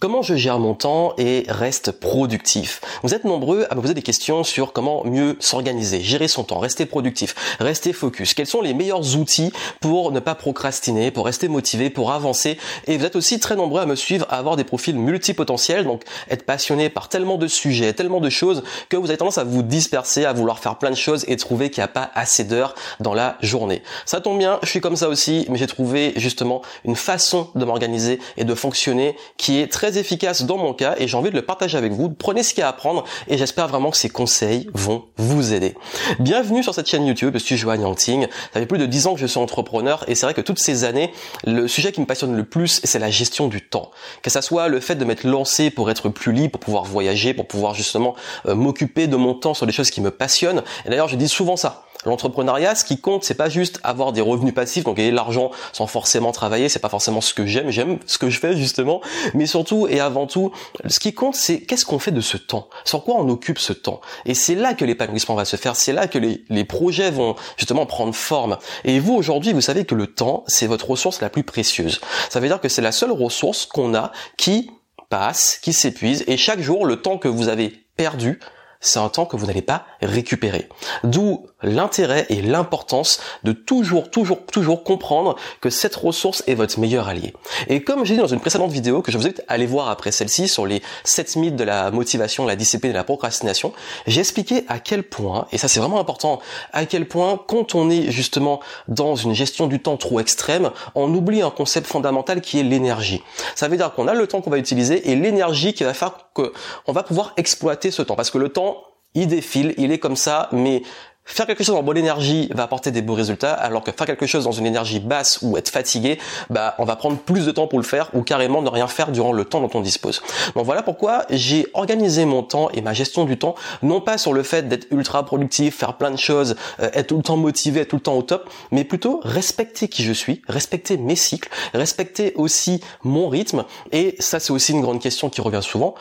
Comment je gère mon temps et reste productif Vous êtes nombreux à me poser des questions sur comment mieux s'organiser, gérer son temps, rester productif, rester focus. Quels sont les meilleurs outils pour ne pas procrastiner, pour rester motivé, pour avancer Et vous êtes aussi très nombreux à me suivre, à avoir des profils multipotentiels, donc être passionné par tellement de sujets, tellement de choses que vous avez tendance à vous disperser, à vouloir faire plein de choses et trouver qu'il n'y a pas assez d'heures dans la journée. Ça tombe bien, je suis comme ça aussi, mais j'ai trouvé justement une façon de m'organiser et de fonctionner qui est très efficace dans mon cas et j'ai envie de le partager avec vous. Prenez ce qu'il y a à apprendre et j'espère vraiment que ces conseils vont vous aider. Bienvenue sur cette chaîne YouTube, je suis Joanne Yangting. Ça fait plus de 10 ans que je suis entrepreneur et c'est vrai que toutes ces années, le sujet qui me passionne le plus, c'est la gestion du temps. Que ça soit le fait de m'être lancé pour être plus libre, pour pouvoir voyager, pour pouvoir justement euh, m'occuper de mon temps sur des choses qui me passionnent. Et d'ailleurs, je dis souvent ça. L'entrepreneuriat, ce qui compte, c'est pas juste avoir des revenus passifs, donc gagner de l'argent sans forcément travailler, c'est pas forcément ce que j'aime, j'aime ce que je fais justement, mais surtout et avant tout, ce qui compte, c'est qu'est-ce qu'on fait de ce temps, sur quoi on occupe ce temps? Et c'est là que l'épanouissement va se faire, c'est là que les, les projets vont justement prendre forme. Et vous, aujourd'hui, vous savez que le temps, c'est votre ressource la plus précieuse. Ça veut dire que c'est la seule ressource qu'on a qui passe, qui s'épuise, et chaque jour, le temps que vous avez perdu, c'est un temps que vous n'allez pas récupérer. D'où l'intérêt et l'importance de toujours, toujours, toujours comprendre que cette ressource est votre meilleur allié. Et comme j'ai dit dans une précédente vidéo que je vous invite à aller voir après celle-ci sur les 7 mythes de la motivation, la discipline et la procrastination, j'ai expliqué à quel point, et ça c'est vraiment important, à quel point quand on est justement dans une gestion du temps trop extrême, on oublie un concept fondamental qui est l'énergie. Ça veut dire qu'on a le temps qu'on va utiliser et l'énergie qui va faire qu'on va pouvoir exploiter ce temps. Parce que le temps, il défile, il est comme ça, mais faire quelque chose en bonne énergie va apporter des beaux résultats, alors que faire quelque chose dans une énergie basse ou être fatigué, bah, on va prendre plus de temps pour le faire ou carrément ne rien faire durant le temps dont on dispose. Donc voilà pourquoi j'ai organisé mon temps et ma gestion du temps, non pas sur le fait d'être ultra productif, faire plein de choses, euh, être tout le temps motivé, être tout le temps au top, mais plutôt respecter qui je suis, respecter mes cycles, respecter aussi mon rythme. Et ça, c'est aussi une grande question qui revient souvent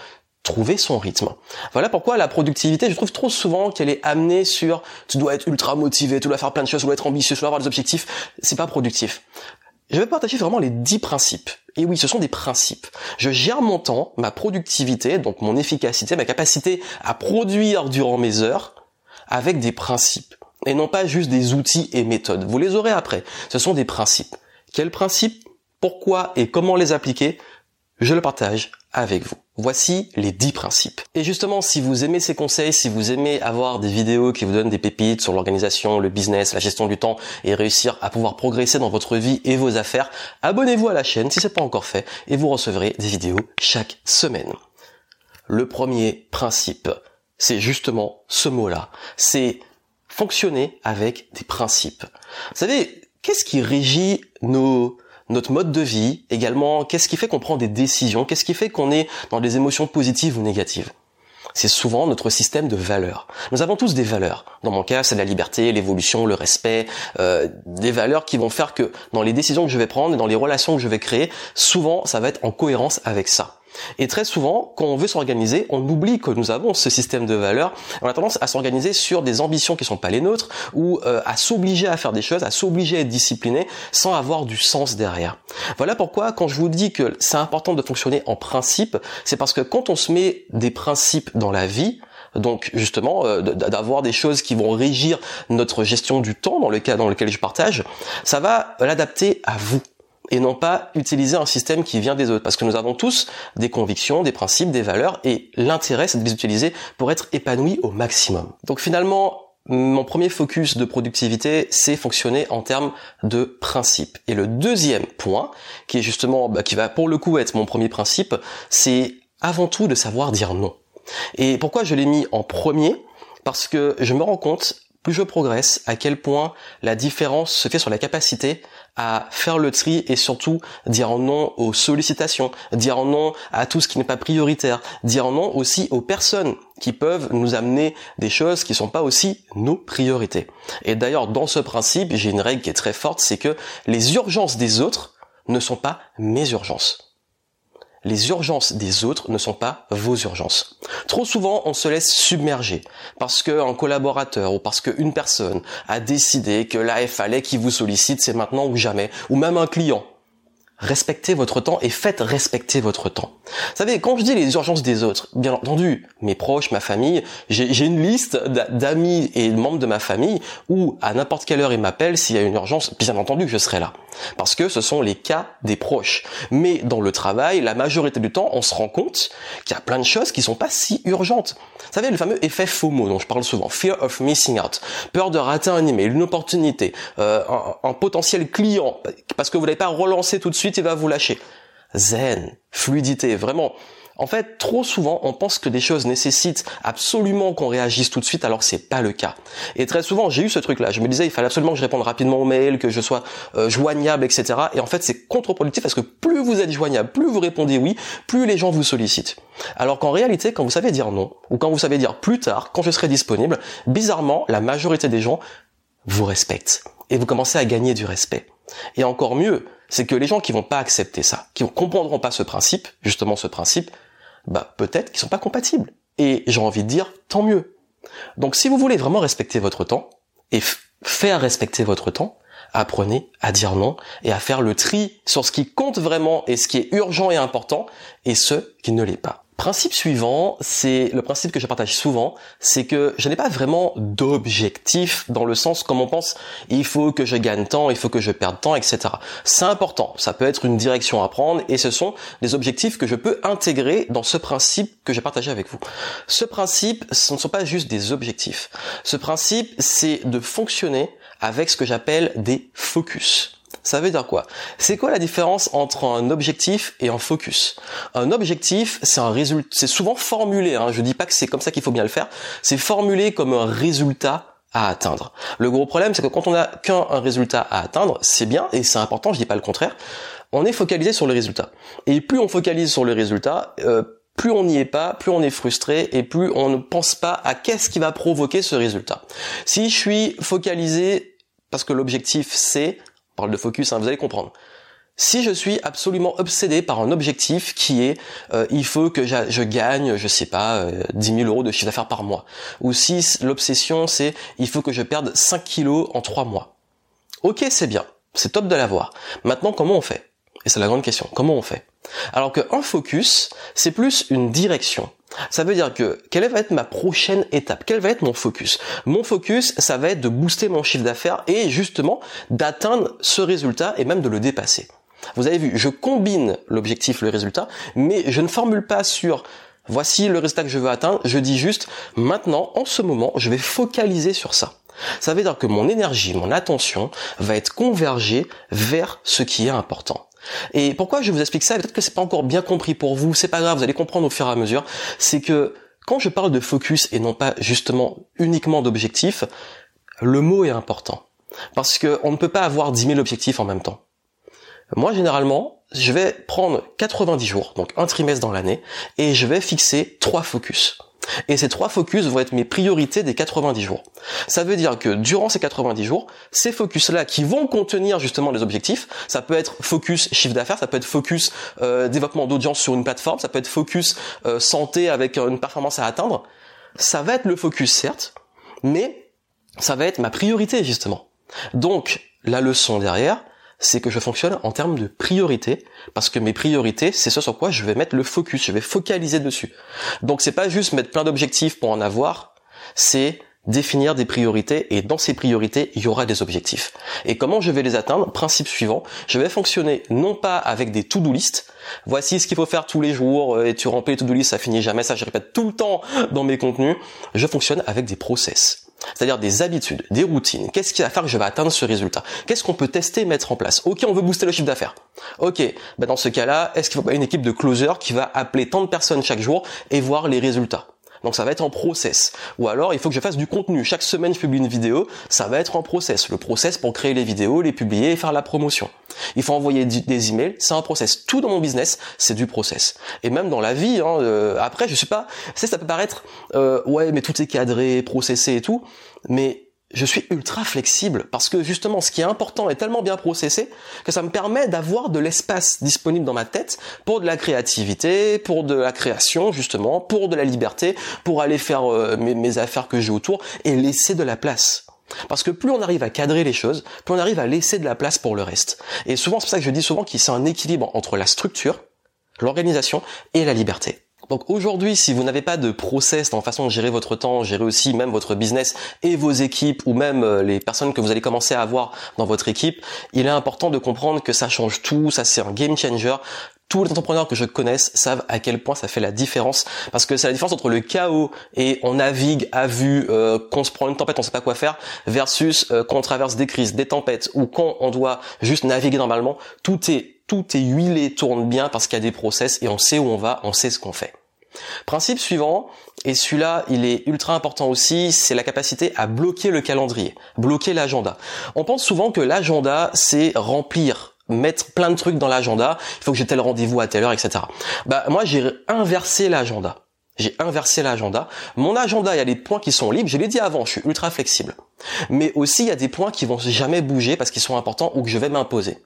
trouver son rythme. Voilà pourquoi la productivité, je trouve trop souvent qu'elle est amenée sur tu dois être ultra motivé, tu dois faire plein de choses, tu dois être ambitieux, tu dois avoir des objectifs. C'est pas productif. Je vais partager vraiment les 10 principes. Et oui, ce sont des principes. Je gère mon temps, ma productivité, donc mon efficacité, ma capacité à produire durant mes heures avec des principes. Et non pas juste des outils et méthodes. Vous les aurez après. Ce sont des principes. Quels principes? Pourquoi et comment les appliquer? Je le partage avec vous. Voici les 10 principes. Et justement, si vous aimez ces conseils, si vous aimez avoir des vidéos qui vous donnent des pépites sur l'organisation, le business, la gestion du temps et réussir à pouvoir progresser dans votre vie et vos affaires, abonnez-vous à la chaîne si ce n'est pas encore fait et vous recevrez des vidéos chaque semaine. Le premier principe, c'est justement ce mot-là. C'est fonctionner avec des principes. Vous savez, qu'est-ce qui régit nos notre mode de vie, également qu'est-ce qui fait qu'on prend des décisions, qu'est-ce qui fait qu'on est dans des émotions positives ou négatives? C'est souvent notre système de valeurs. Nous avons tous des valeurs. Dans mon cas, c'est la liberté, l'évolution, le respect, euh, des valeurs qui vont faire que dans les décisions que je vais prendre et dans les relations que je vais créer, souvent ça va être en cohérence avec ça. Et très souvent, quand on veut s'organiser, on oublie que nous avons ce système de valeurs. On a tendance à s'organiser sur des ambitions qui sont pas les nôtres ou euh, à s'obliger à faire des choses, à s'obliger à être discipliné sans avoir du sens derrière. Voilà pourquoi quand je vous dis que c'est important de fonctionner en principe, c'est parce que quand on se met des principes dans la vie, donc justement euh, d'avoir des choses qui vont régir notre gestion du temps dans le cas dans lequel je partage, ça va l'adapter à vous et non pas utiliser un système qui vient des autres. Parce que nous avons tous des convictions, des principes, des valeurs, et l'intérêt, c'est de les utiliser pour être épanoui au maximum. Donc finalement, mon premier focus de productivité, c'est fonctionner en termes de principes. Et le deuxième point, qui est justement, bah, qui va pour le coup être mon premier principe, c'est avant tout de savoir dire non. Et pourquoi je l'ai mis en premier? Parce que je me rends compte plus je progresse, à quel point la différence se fait sur la capacité à faire le tri et surtout dire non aux sollicitations, dire non à tout ce qui n'est pas prioritaire, dire non aussi aux personnes qui peuvent nous amener des choses qui sont pas aussi nos priorités. Et d'ailleurs, dans ce principe, j'ai une règle qui est très forte, c'est que les urgences des autres ne sont pas mes urgences les urgences des autres ne sont pas vos urgences. Trop souvent, on se laisse submerger parce qu'un collaborateur ou parce qu'une personne a décidé que là, il fallait qu'il vous sollicite, c'est maintenant ou jamais, ou même un client. Respectez votre temps et faites respecter votre temps. Vous savez, quand je dis les urgences des autres, bien entendu, mes proches, ma famille, j'ai une liste d'amis et de membres de ma famille où à n'importe quelle heure ils m'appellent s'il y a une urgence, bien entendu je serai là. Parce que ce sont les cas des proches. Mais dans le travail, la majorité du temps, on se rend compte qu'il y a plein de choses qui sont pas si urgentes. Vous savez, le fameux effet FOMO dont je parle souvent, Fear of Missing Out, peur de rater un email, une opportunité, euh, un, un potentiel client, parce que vous n'avez pas relancé tout de suite il va vous lâcher. Zen, fluidité, vraiment. En fait, trop souvent, on pense que des choses nécessitent absolument qu'on réagisse tout de suite, alors c'est pas le cas. Et très souvent, j'ai eu ce truc-là. Je me disais, il fallait absolument que je réponde rapidement aux mails, que je sois euh, joignable, etc. Et en fait, c'est contre-productif parce que plus vous êtes joignable, plus vous répondez oui, plus les gens vous sollicitent. Alors qu'en réalité, quand vous savez dire non, ou quand vous savez dire plus tard, quand je serai disponible, bizarrement, la majorité des gens vous respectent. Et vous commencez à gagner du respect. Et encore mieux, c'est que les gens qui vont pas accepter ça, qui ne comprendront pas ce principe, justement ce principe, bah peut-être qu'ils sont pas compatibles. Et j'ai envie de dire, tant mieux. Donc si vous voulez vraiment respecter votre temps, et faire respecter votre temps, apprenez à dire non et à faire le tri sur ce qui compte vraiment et ce qui est urgent et important et ce qui ne l'est pas. Principe suivant, c'est le principe que je partage souvent, c'est que je n'ai pas vraiment d'objectif dans le sens comme on pense, il faut que je gagne temps, il faut que je perde temps, etc. C'est important, ça peut être une direction à prendre et ce sont des objectifs que je peux intégrer dans ce principe que j'ai partagé avec vous. Ce principe, ce ne sont pas juste des objectifs. Ce principe, c'est de fonctionner avec ce que j'appelle des focus. Ça veut dire quoi? C'est quoi la différence entre un objectif et un focus? Un objectif, c'est un résultat, c'est souvent formulé. Hein, je dis pas que c'est comme ça qu'il faut bien le faire. C'est formulé comme un résultat à atteindre. Le gros problème, c'est que quand on n'a qu'un résultat à atteindre, c'est bien et c'est important. Je dis pas le contraire. On est focalisé sur le résultat. Et plus on focalise sur le résultat, euh, plus on n'y est pas, plus on est frustré et plus on ne pense pas à qu'est-ce qui va provoquer ce résultat. Si je suis focalisé parce que l'objectif c'est parle de focus, hein, vous allez comprendre. Si je suis absolument obsédé par un objectif qui est euh, il faut que je gagne, je sais pas, euh, 10 000 euros de chiffre d'affaires par mois, ou si l'obsession c'est il faut que je perde 5 kilos en 3 mois. Ok, c'est bien, c'est top de l'avoir. Maintenant, comment on fait? Et c'est la grande question, comment on fait? Alors qu'un focus, c'est plus une direction. Ça veut dire que quelle va être ma prochaine étape? Quel va être mon focus? Mon focus, ça va être de booster mon chiffre d'affaires et justement d'atteindre ce résultat et même de le dépasser. Vous avez vu, je combine l'objectif, le résultat, mais je ne formule pas sur voici le résultat que je veux atteindre, je dis juste maintenant, en ce moment, je vais focaliser sur ça. Ça veut dire que mon énergie, mon attention va être convergée vers ce qui est important. Et pourquoi je vous explique ça? Peut-être que c'est pas encore bien compris pour vous, c'est pas grave, vous allez comprendre au fur et à mesure. C'est que quand je parle de focus et non pas justement uniquement d'objectif, le mot est important. Parce qu'on ne peut pas avoir 10 000 objectifs en même temps. Moi, généralement, je vais prendre 90 jours, donc un trimestre dans l'année, et je vais fixer trois focus. Et ces trois focus vont être mes priorités des 90 jours. Ça veut dire que durant ces 90 jours, ces focus-là qui vont contenir justement les objectifs, ça peut être focus chiffre d'affaires, ça peut être focus euh, développement d'audience sur une plateforme, ça peut être focus euh, santé avec une performance à atteindre. Ça va être le focus certes, mais ça va être ma priorité justement. Donc la leçon derrière, c'est que je fonctionne en termes de priorité, parce que mes priorités, c'est ce sur quoi je vais mettre le focus, je vais focaliser dessus. Donc c'est pas juste mettre plein d'objectifs pour en avoir, c'est définir des priorités et dans ces priorités, il y aura des objectifs. Et comment je vais les atteindre? Principe suivant, je vais fonctionner non pas avec des to-do list, voici ce qu'il faut faire tous les jours euh, et tu remplis les to-do list, ça finit jamais, ça je répète tout le temps dans mes contenus, je fonctionne avec des process. C'est-à-dire des habitudes, des routines. Qu'est-ce qui va faire que je vais atteindre ce résultat? Qu'est-ce qu'on peut tester et mettre en place? Ok, on veut booster le chiffre d'affaires. Ok, ben dans ce cas-là, est-ce qu'il faut pas une équipe de closers qui va appeler tant de personnes chaque jour et voir les résultats? Donc ça va être en process. Ou alors il faut que je fasse du contenu. Chaque semaine je publie une vidéo, ça va être en process. Le process pour créer les vidéos, les publier et faire la promotion. Il faut envoyer des emails, c'est un process. Tout dans mon business, c'est du process. Et même dans la vie, hein, euh, après je sais pas, ça peut paraître euh, ouais mais tout est cadré, processé et tout, mais je suis ultra flexible parce que justement ce qui est important est tellement bien processé que ça me permet d'avoir de l'espace disponible dans ma tête pour de la créativité, pour de la création justement, pour de la liberté, pour aller faire euh, mes, affaires que j'ai autour et laisser de la place. Parce que plus on arrive à cadrer les choses, plus on arrive à laisser de la place pour le reste. Et souvent, c'est pour ça que je dis souvent qu'il c'est un équilibre entre la structure, l'organisation et la liberté. Donc aujourd'hui, si vous n'avez pas de process dans façon de gérer votre temps, gérer aussi même votre business et vos équipes ou même euh, les personnes que vous allez commencer à avoir dans votre équipe, il est important de comprendre que ça change tout, ça c'est un game changer. Tous les entrepreneurs que je connaisse savent à quel point ça fait la différence parce que c'est la différence entre le chaos et on navigue à vue, euh, qu'on se prend une tempête, on sait pas quoi faire, versus euh, quand on traverse des crises, des tempêtes ou quand on doit juste naviguer normalement. Tout est tout est huilé, tourne bien parce qu'il y a des process et on sait où on va, on sait ce qu'on fait. Principe suivant, et celui-là, il est ultra important aussi, c'est la capacité à bloquer le calendrier, bloquer l'agenda. On pense souvent que l'agenda, c'est remplir mettre plein de trucs dans l'agenda, il faut que j'ai tel rendez-vous à telle heure, etc. Bah moi j'ai inversé l'agenda. J'ai inversé l'agenda. Mon agenda, il y a des points qui sont libres. Je l'ai dit avant, je suis ultra flexible. Mais aussi, il y a des points qui vont jamais bouger parce qu'ils sont importants ou que je vais m'imposer.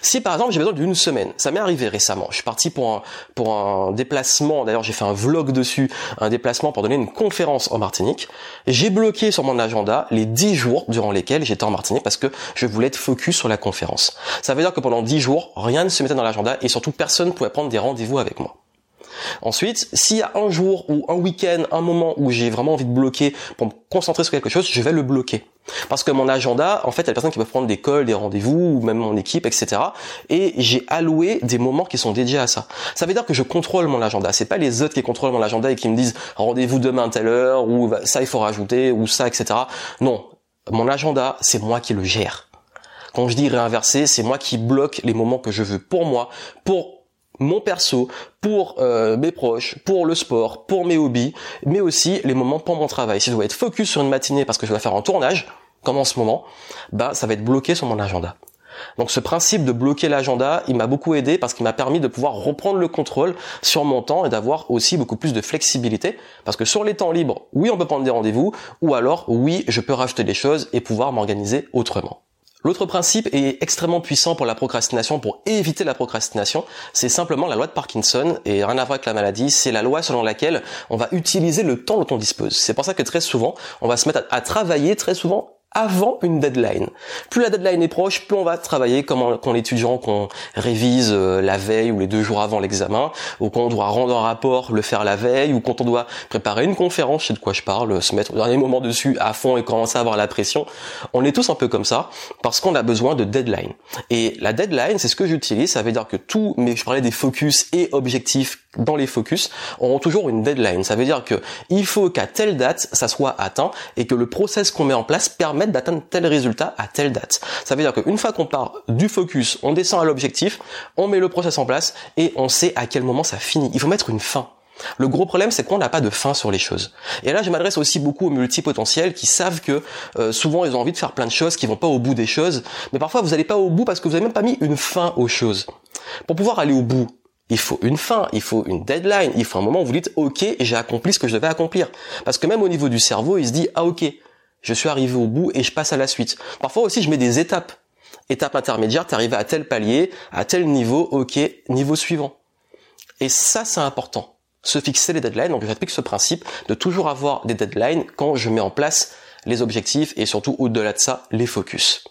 Si par exemple, j'ai besoin d'une semaine, ça m'est arrivé récemment. Je suis parti pour un, pour un déplacement. D'ailleurs, j'ai fait un vlog dessus, un déplacement pour donner une conférence en Martinique. J'ai bloqué sur mon agenda les 10 jours durant lesquels j'étais en Martinique parce que je voulais être focus sur la conférence. Ça veut dire que pendant 10 jours, rien ne se mettait dans l'agenda et surtout personne ne pouvait prendre des rendez-vous avec moi. Ensuite, s'il y a un jour ou un week-end, un moment où j'ai vraiment envie de bloquer pour me concentrer sur quelque chose, je vais le bloquer. Parce que mon agenda, en fait, il y a des personnes qui peuvent prendre des calls, des rendez-vous, ou même mon équipe, etc. Et j'ai alloué des moments qui sont dédiés à ça. Ça veut dire que je contrôle mon agenda. C'est pas les autres qui contrôlent mon agenda et qui me disent rendez-vous demain à telle heure, ou ça il faut rajouter, ou ça, etc. Non. Mon agenda, c'est moi qui le gère. Quand je dis réinverser, c'est moi qui bloque les moments que je veux pour moi, pour mon perso, pour euh, mes proches, pour le sport, pour mes hobbies, mais aussi les moments pour mon travail. Si je dois être focus sur une matinée parce que je dois faire un tournage, comme en ce moment, bah ça va être bloqué sur mon agenda. Donc ce principe de bloquer l'agenda, il m'a beaucoup aidé parce qu'il m'a permis de pouvoir reprendre le contrôle sur mon temps et d'avoir aussi beaucoup plus de flexibilité. Parce que sur les temps libres, oui, on peut prendre des rendez-vous, ou alors oui, je peux rajouter des choses et pouvoir m'organiser autrement. L'autre principe est extrêmement puissant pour la procrastination, pour éviter la procrastination, c'est simplement la loi de Parkinson, et rien à voir avec la maladie, c'est la loi selon laquelle on va utiliser le temps dont on dispose. C'est pour ça que très souvent, on va se mettre à, travailler très souvent avant une deadline. Plus la deadline est proche, plus on va travailler comme quand l'étudiant qu'on révise euh, la veille ou les deux jours avant l'examen, ou quand on doit rendre un rapport, le faire la veille, ou quand on doit préparer une conférence, je sais de quoi je parle, se mettre au dernier moment dessus à fond et commencer à avoir la pression. On est tous un peu comme ça parce qu'on a besoin de deadline. Et la deadline, c'est ce que j'utilise, ça veut dire que tout, mais je parlais des focus et objectifs dans les focus auront toujours une deadline. Ça veut dire que il faut qu'à telle date ça soit atteint et que le process qu'on met en place permette d'atteindre tel résultat à telle date. Ça veut dire qu'une fois qu'on part du focus, on descend à l'objectif, on met le process en place et on sait à quel moment ça finit. Il faut mettre une fin. Le gros problème, c'est qu'on n'a pas de fin sur les choses. Et là, je m'adresse aussi beaucoup aux multipotentiels qui savent que euh, souvent ils ont envie de faire plein de choses, qui vont pas au bout des choses. Mais parfois, vous n'allez pas au bout parce que vous n'avez même pas mis une fin aux choses. Pour pouvoir aller au bout, il faut une fin, il faut une deadline, il faut un moment où vous dites ok, j'ai accompli ce que je devais accomplir. Parce que même au niveau du cerveau, il se dit ah ok, je suis arrivé au bout et je passe à la suite. Parfois aussi, je mets des étapes. Étape intermédiaire, t'es arrivé à tel palier, à tel niveau, ok, niveau suivant. Et ça, c'est important. Se fixer les deadlines. Donc, j'applique ce principe de toujours avoir des deadlines quand je mets en place les objectifs et surtout au-delà de ça, les focus.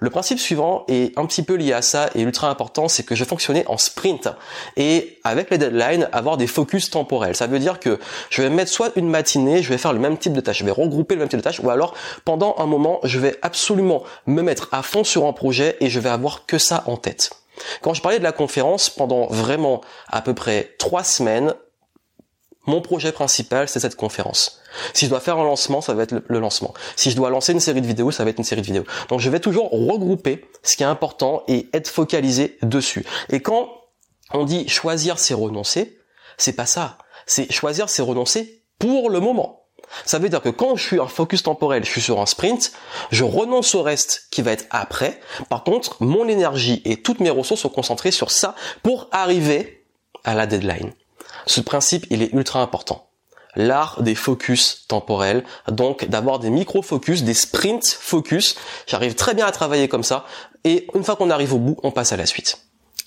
Le principe suivant est un petit peu lié à ça et ultra important, c'est que je fonctionnais en sprint et avec les deadlines, avoir des focus temporels. Ça veut dire que je vais mettre soit une matinée, je vais faire le même type de tâche, je vais regrouper le même type de tâche ou alors pendant un moment, je vais absolument me mettre à fond sur un projet et je vais avoir que ça en tête. Quand je parlais de la conférence, pendant vraiment à peu près trois semaines, mon projet principal, c'est cette conférence. Si je dois faire un lancement, ça va être le lancement. Si je dois lancer une série de vidéos, ça va être une série de vidéos. Donc je vais toujours regrouper ce qui est important et être focalisé dessus. Et quand on dit choisir c'est renoncer, c'est pas ça. C'est choisir c'est renoncer pour le moment. Ça veut dire que quand je suis en focus temporel, je suis sur un sprint, je renonce au reste qui va être après. Par contre, mon énergie et toutes mes ressources sont concentrées sur ça pour arriver à la deadline. Ce principe, il est ultra important. L'art des focus temporels, donc d'avoir des micro-focus, des sprint focus. J'arrive très bien à travailler comme ça. Et une fois qu'on arrive au bout, on passe à la suite.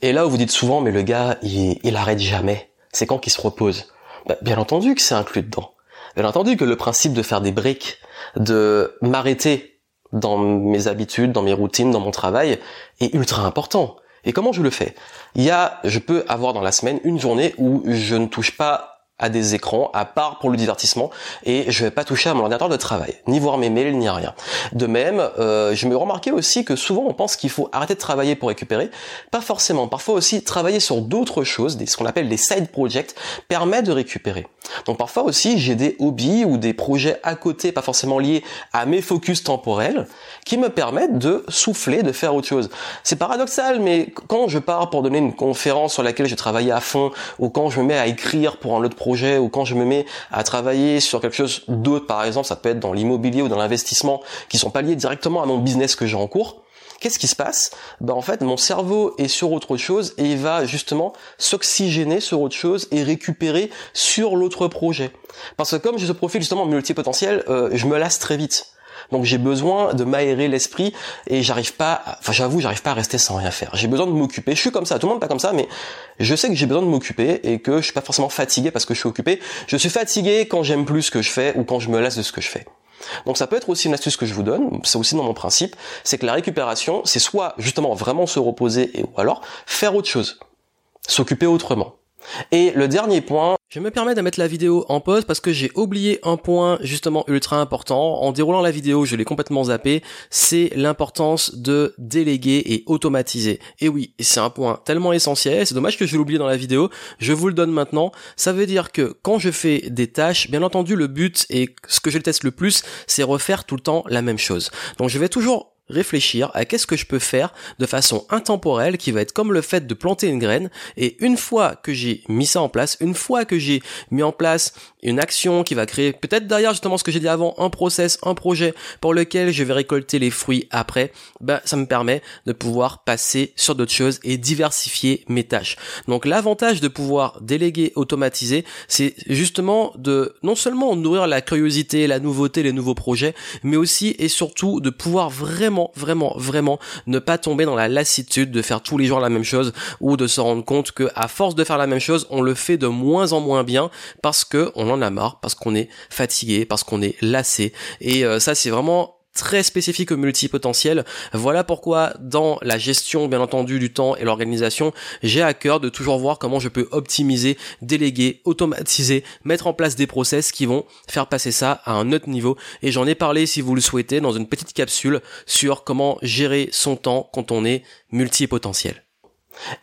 Et là où vous dites souvent, mais le gars, il, arrête jamais. C'est quand qu'il se repose. Bah, bien entendu que c'est inclus dedans. Bien entendu que le principe de faire des briques, de m'arrêter dans mes habitudes, dans mes routines, dans mon travail est ultra important. Et comment je le fais? Il y a, je peux avoir dans la semaine une journée où je ne touche pas à des écrans, à part pour le divertissement, et je vais pas toucher à mon ordinateur de travail, ni voir mes mails, ni rien. De même, euh, je me remarquais aussi que souvent on pense qu'il faut arrêter de travailler pour récupérer. Pas forcément. Parfois aussi, travailler sur d'autres choses, ce qu'on appelle des side projects, permet de récupérer. Donc parfois aussi, j'ai des hobbies ou des projets à côté, pas forcément liés à mes focus temporels, qui me permettent de souffler, de faire autre chose. C'est paradoxal, mais quand je pars pour donner une conférence sur laquelle je travaillais à fond, ou quand je me mets à écrire pour un autre projet, ou quand je me mets à travailler sur quelque chose d'autre, par exemple, ça peut être dans l'immobilier ou dans l'investissement, qui sont pas liés directement à mon business que j'ai en cours, qu'est-ce qui se passe? Ben en fait, mon cerveau est sur autre chose et il va justement s'oxygéner sur autre chose et récupérer sur l'autre projet. Parce que comme j'ai ce profil justement multipotentiel, euh, je me lasse très vite. Donc j'ai besoin de m'aérer l'esprit et j'arrive pas, enfin j'avoue, j'arrive pas à rester sans rien faire. J'ai besoin de m'occuper. Je suis comme ça, tout le monde pas comme ça, mais je sais que j'ai besoin de m'occuper et que je suis pas forcément fatigué parce que je suis occupé. Je suis fatigué quand j'aime plus ce que je fais ou quand je me lasse de ce que je fais. Donc ça peut être aussi une astuce que je vous donne, c'est aussi dans mon principe, c'est que la récupération, c'est soit justement vraiment se reposer et ou alors faire autre chose, s'occuper autrement. Et le dernier point, je me permets de mettre la vidéo en pause parce que j'ai oublié un point justement ultra important. En déroulant la vidéo, je l'ai complètement zappé. C'est l'importance de déléguer et automatiser. Et oui, c'est un point tellement essentiel. C'est dommage que je l'oublie dans la vidéo. Je vous le donne maintenant. Ça veut dire que quand je fais des tâches, bien entendu, le but et ce que je teste le plus, c'est refaire tout le temps la même chose. Donc je vais toujours réfléchir à qu'est-ce que je peux faire de façon intemporelle qui va être comme le fait de planter une graine et une fois que j'ai mis ça en place, une fois que j'ai mis en place une action qui va créer peut-être derrière justement ce que j'ai dit avant, un process, un projet pour lequel je vais récolter les fruits après, ben ça me permet de pouvoir passer sur d'autres choses et diversifier mes tâches. Donc l'avantage de pouvoir déléguer, automatiser, c'est justement de non seulement nourrir la curiosité, la nouveauté, les nouveaux projets, mais aussi et surtout de pouvoir vraiment vraiment, vraiment, ne pas tomber dans la lassitude de faire tous les jours la même chose ou de se rendre compte que à force de faire la même chose, on le fait de moins en moins bien parce que on en a marre, parce qu'on est fatigué, parce qu'on est lassé. Et euh, ça, c'est vraiment très spécifique au multipotentiel. Voilà pourquoi dans la gestion bien entendu du temps et l'organisation, j'ai à cœur de toujours voir comment je peux optimiser, déléguer, automatiser, mettre en place des process qui vont faire passer ça à un autre niveau et j'en ai parlé si vous le souhaitez dans une petite capsule sur comment gérer son temps quand on est multipotentiel.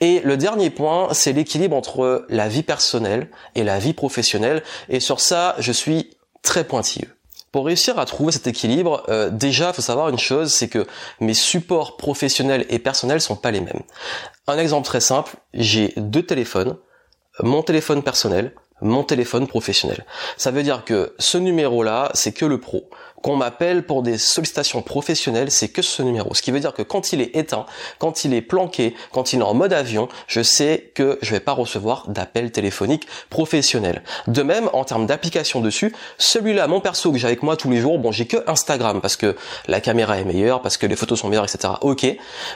Et le dernier point, c'est l'équilibre entre la vie personnelle et la vie professionnelle. Et sur ça, je suis très pointilleux. Pour réussir à trouver cet équilibre, euh, déjà, faut savoir une chose, c'est que mes supports professionnels et personnels sont pas les mêmes. Un exemple très simple, j'ai deux téléphones, mon téléphone personnel, mon téléphone professionnel. Ça veut dire que ce numéro-là, c'est que le pro qu'on m'appelle pour des sollicitations professionnelles, c'est que ce numéro. Ce qui veut dire que quand il est éteint, quand il est planqué, quand il est en mode avion, je sais que je vais pas recevoir d'appel téléphonique professionnel. De même, en termes d'application dessus, celui-là, mon perso que j'ai avec moi tous les jours, bon, j'ai que Instagram parce que la caméra est meilleure, parce que les photos sont meilleures, etc. Ok.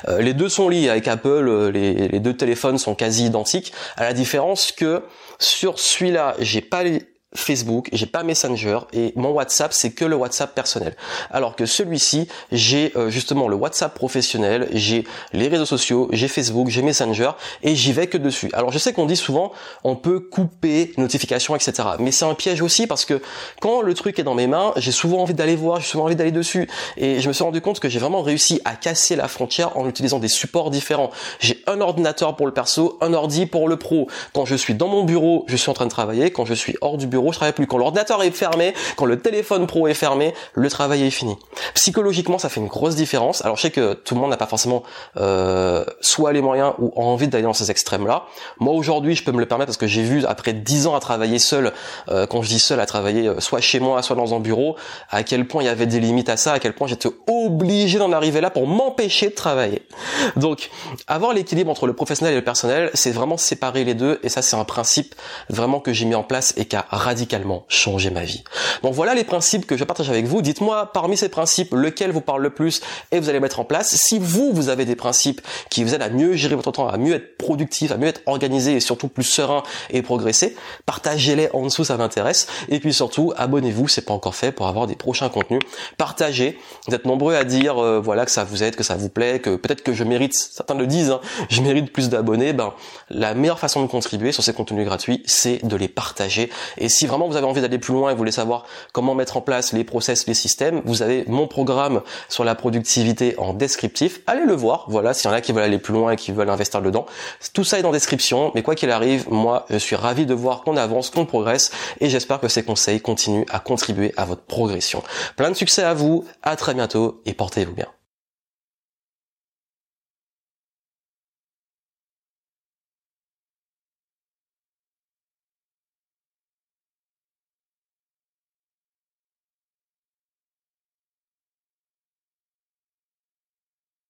Euh, les deux sont liés avec Apple, euh, les, les deux téléphones sont quasi identiques, à la différence que sur celui-là, j'ai pas les Facebook, j'ai pas Messenger et mon WhatsApp c'est que le WhatsApp personnel. Alors que celui-ci, j'ai euh, justement le WhatsApp professionnel, j'ai les réseaux sociaux, j'ai Facebook, j'ai Messenger et j'y vais que dessus. Alors je sais qu'on dit souvent on peut couper notifications, etc. Mais c'est un piège aussi parce que quand le truc est dans mes mains, j'ai souvent envie d'aller voir, j'ai souvent envie d'aller dessus et je me suis rendu compte que j'ai vraiment réussi à casser la frontière en utilisant des supports différents. J'ai un ordinateur pour le perso, un ordi pour le pro. Quand je suis dans mon bureau, je suis en train de travailler. Quand je suis hors du bureau je travaille plus. Quand l'ordinateur est fermé, quand le téléphone pro est fermé, le travail est fini. Psychologiquement, ça fait une grosse différence. Alors je sais que tout le monde n'a pas forcément euh, soit les moyens ou envie d'aller dans ces extrêmes-là. Moi aujourd'hui, je peux me le permettre parce que j'ai vu après dix ans à travailler seul, euh, quand je dis seul, à travailler euh, soit chez moi, soit dans un bureau, à quel point il y avait des limites à ça, à quel point j'étais obligé d'en arriver là pour m'empêcher de travailler. Donc, avoir l'équilibre entre le professionnel et le personnel, c'est vraiment séparer les deux, et ça c'est un principe vraiment que j'ai mis en place et qui a radicalement changé ma vie. Donc voilà les principes que je partage avec vous. Dites-moi parmi ces principes lequel vous parle le plus et vous allez mettre en place. Si vous, vous avez des principes qui vous aident à mieux gérer votre temps, à mieux être productif, à mieux être organisé et surtout plus serein et progresser, partagez-les en dessous, ça m'intéresse. Et puis surtout, abonnez-vous, c'est pas encore fait pour avoir des prochains contenus. Partagez. Vous êtes nombreux à dire euh, voilà que ça vous aide, que ça vous plaît, que peut-être que je mérite, certains le disent, hein, je mérite plus d'abonnés. Ben la meilleure façon de contribuer sur ces contenus gratuits, c'est de les partager. Si vraiment vous avez envie d'aller plus loin et vous voulez savoir comment mettre en place les process, les systèmes, vous avez mon programme sur la productivité en descriptif. Allez le voir. Voilà, s'il y en a qui veulent aller plus loin et qui veulent investir dedans, tout ça est dans description. Mais quoi qu'il arrive, moi, je suis ravi de voir qu'on avance, qu'on progresse, et j'espère que ces conseils continuent à contribuer à votre progression. Plein de succès à vous. À très bientôt et portez-vous bien.